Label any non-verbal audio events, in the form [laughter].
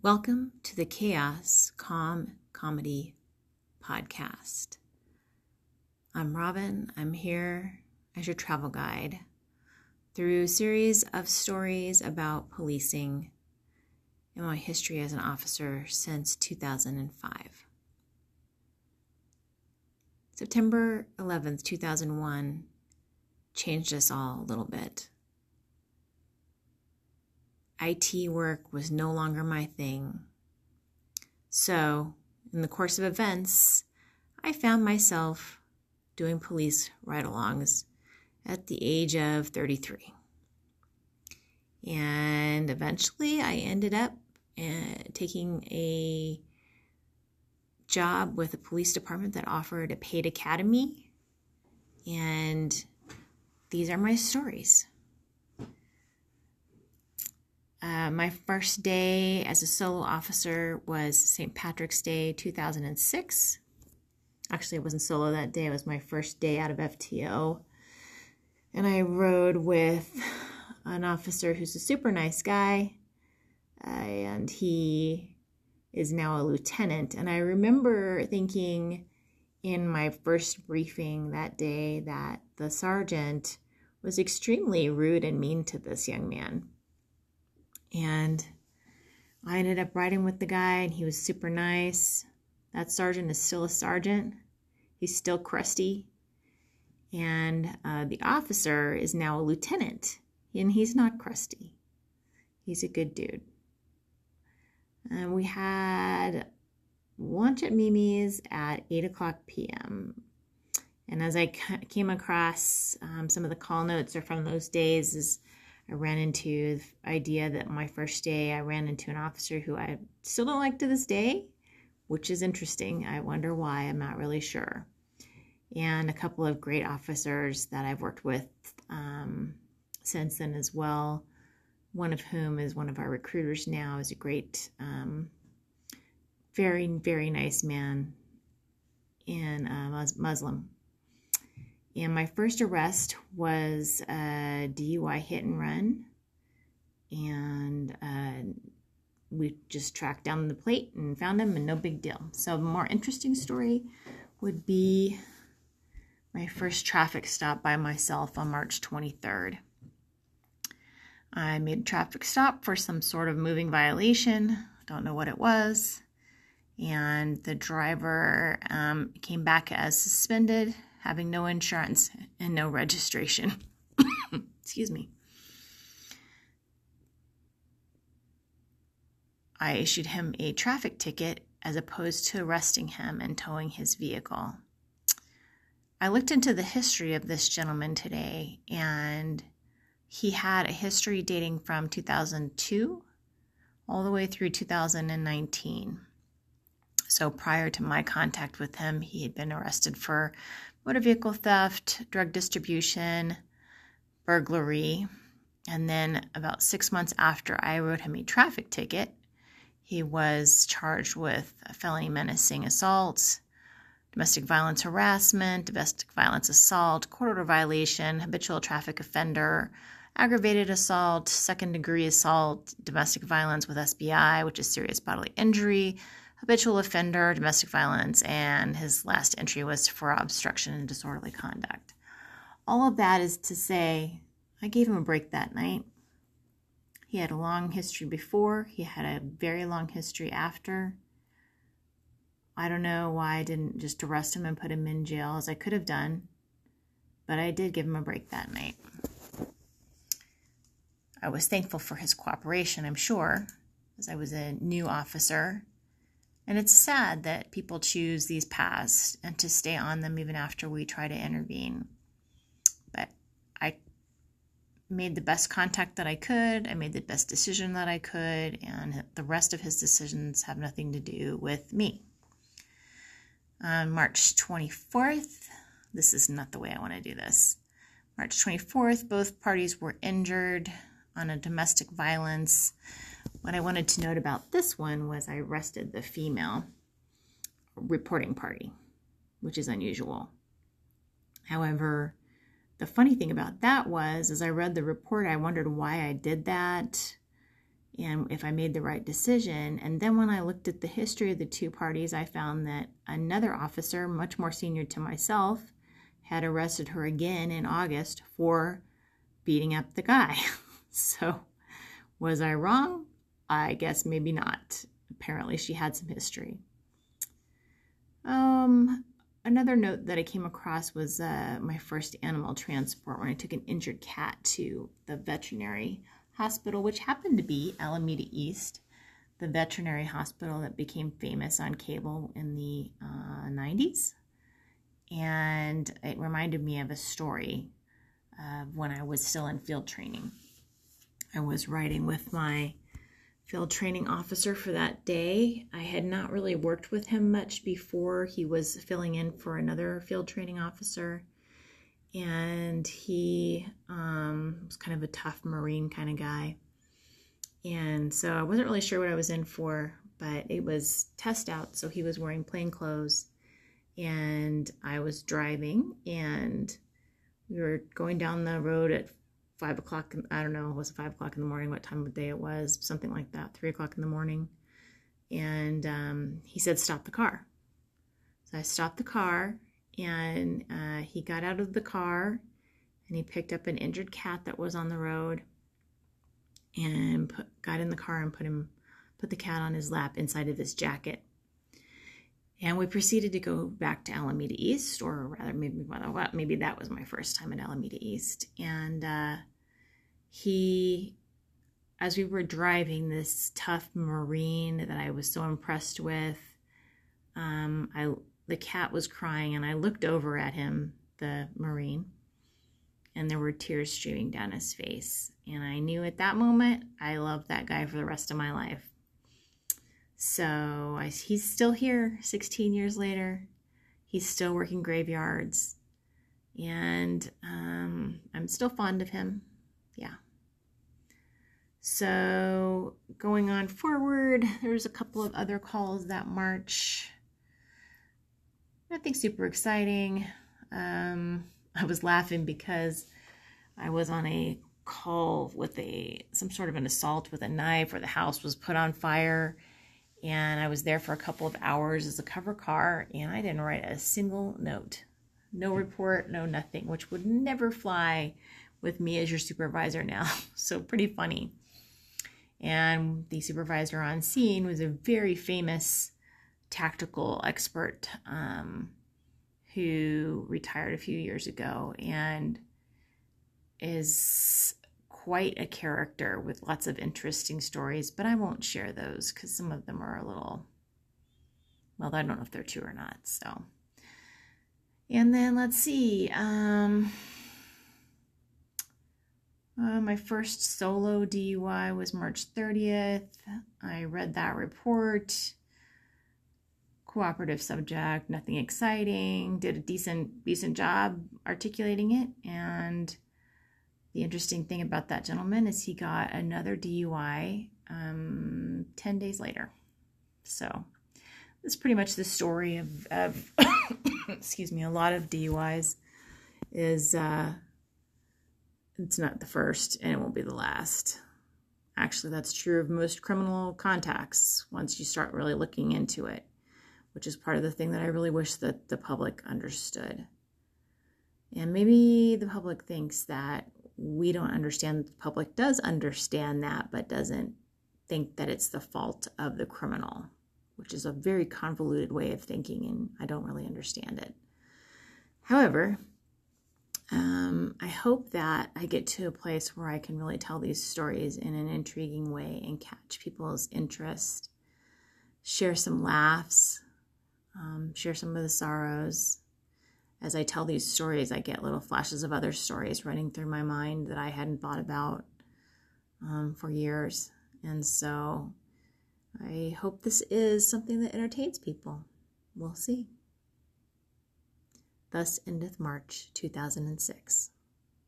Welcome to the Chaos Calm Comedy Podcast. I'm Robin. I'm here as your travel guide through a series of stories about policing and my history as an officer since 2005. September 11th, 2001 changed us all a little bit. IT work was no longer my thing. So, in the course of events, I found myself doing police ride alongs at the age of 33. And eventually I ended up uh, taking a job with a police department that offered a paid academy. And these are my stories. Uh, my first day as a solo officer was St. Patrick's Day 2006. Actually, it wasn't solo that day, it was my first day out of FTO. And I rode with an officer who's a super nice guy, uh, and he is now a lieutenant. And I remember thinking in my first briefing that day that the sergeant was extremely rude and mean to this young man. And I ended up riding with the guy, and he was super nice. That sergeant is still a sergeant, he's still crusty. And uh, the officer is now a lieutenant, and he's not crusty. He's a good dude. And we had lunch at Mimi's at 8 o'clock p.m. And as I came across um, some of the call notes are from those days, is I ran into the idea that my first day I ran into an officer who I still don't like to this day, which is interesting. I wonder why, I'm not really sure. And a couple of great officers that I've worked with um, since then as well. One of whom is one of our recruiters now, is a great, um, very, very nice man in uh, Muslim and my first arrest was a DUI hit and run. And uh, we just tracked down the plate and found him, and no big deal. So, a more interesting story would be my first traffic stop by myself on March 23rd. I made a traffic stop for some sort of moving violation. Don't know what it was. And the driver um, came back as suspended having no insurance and no registration. [laughs] Excuse me. I issued him a traffic ticket as opposed to arresting him and towing his vehicle. I looked into the history of this gentleman today, and he had a history dating from 2002 all the way through 2019. So prior to my contact with him, he had been arrested for motor vehicle theft, drug distribution, burglary. And then, about six months after I wrote him a traffic ticket, he was charged with felony menacing assault, domestic violence harassment, domestic violence assault, court order violation, habitual traffic offender, aggravated assault, second degree assault, domestic violence with SBI, which is serious bodily injury, habitual offender, domestic violence, and his last entry was for obstruction and disorderly conduct. All of that is to say, I gave him a break that night. He had a long history before, he had a very long history after. I don't know why I didn't just arrest him and put him in jail as I could have done, but I did give him a break that night. I was thankful for his cooperation, I'm sure, as I was a new officer and it's sad that people choose these paths and to stay on them even after we try to intervene. But I made the best contact that I could. I made the best decision that I could, and the rest of his decisions have nothing to do with me. On March 24th, this is not the way I want to do this. March 24th, both parties were injured on a domestic violence what I wanted to note about this one was I arrested the female reporting party, which is unusual. However, the funny thing about that was, as I read the report, I wondered why I did that. and if I made the right decision. And then when I looked at the history of the two parties, I found that another officer, much more senior to myself, had arrested her again in August for beating up the guy. [laughs] so, was I wrong? I guess maybe not. Apparently, she had some history. Um, another note that I came across was uh, my first animal transport when I took an injured cat to the veterinary hospital, which happened to be Alameda East, the veterinary hospital that became famous on cable in the uh, 90s. And it reminded me of a story of when I was still in field training. I was riding with my field training officer for that day. I had not really worked with him much before. He was filling in for another field training officer. And he um, was kind of a tough Marine kind of guy. And so I wasn't really sure what I was in for, but it was test out. So he was wearing plain clothes. And I was driving, and we were going down the road at five o'clock. I don't know, was it five o'clock in the morning? What time of day it was? Something like that. Three o'clock in the morning. And um, he said, "Stop the car." So I stopped the car, and uh, he got out of the car, and he picked up an injured cat that was on the road, and put, got in the car and put him put the cat on his lap inside of his jacket. And we proceeded to go back to Alameda East, or rather, maybe maybe that was my first time at Alameda East. And uh, he, as we were driving, this tough Marine that I was so impressed with, um, I the cat was crying, and I looked over at him, the Marine, and there were tears streaming down his face. And I knew at that moment I loved that guy for the rest of my life. So I, he's still here 16 years later. He's still working graveyards. And um, I'm still fond of him. Yeah. So going on forward, there was a couple of other calls that March. Nothing super exciting. Um, I was laughing because I was on a call with a some sort of an assault with a knife, or the house was put on fire and I was there for a couple of hours as a cover car, and I didn't write a single note. No report, no nothing, which would never fly with me as your supervisor now. [laughs] So, pretty funny. And the supervisor on scene was a very famous tactical expert um, who retired a few years ago and is quite a character with lots of interesting stories, but I won't share those because some of them are a little, well, I don't know if they're true or not. So, and then let's see. Um, uh, my first solo DUI was March 30th. I read that report. Cooperative subject, nothing exciting. Did a decent decent job articulating it, and the interesting thing about that gentleman is he got another DUI um, 10 days later. So that's pretty much the story of, of [coughs] excuse me, a lot of DUIs is uh, it's not the first and it won't be the last. Actually, that's true of most criminal contacts once you start really looking into it, which is part of the thing that I really wish that the public understood. And maybe the public thinks that we don't understand the public does understand that but doesn't think that it's the fault of the criminal which is a very convoluted way of thinking and i don't really understand it. However um, i hope that i get to a place where i can really tell these stories in an intriguing way and catch people's interest share some laughs um, share some of the sorrows as I tell these stories, I get little flashes of other stories running through my mind that I hadn't thought about um, for years. And so I hope this is something that entertains people. We'll see. Thus endeth March 2006.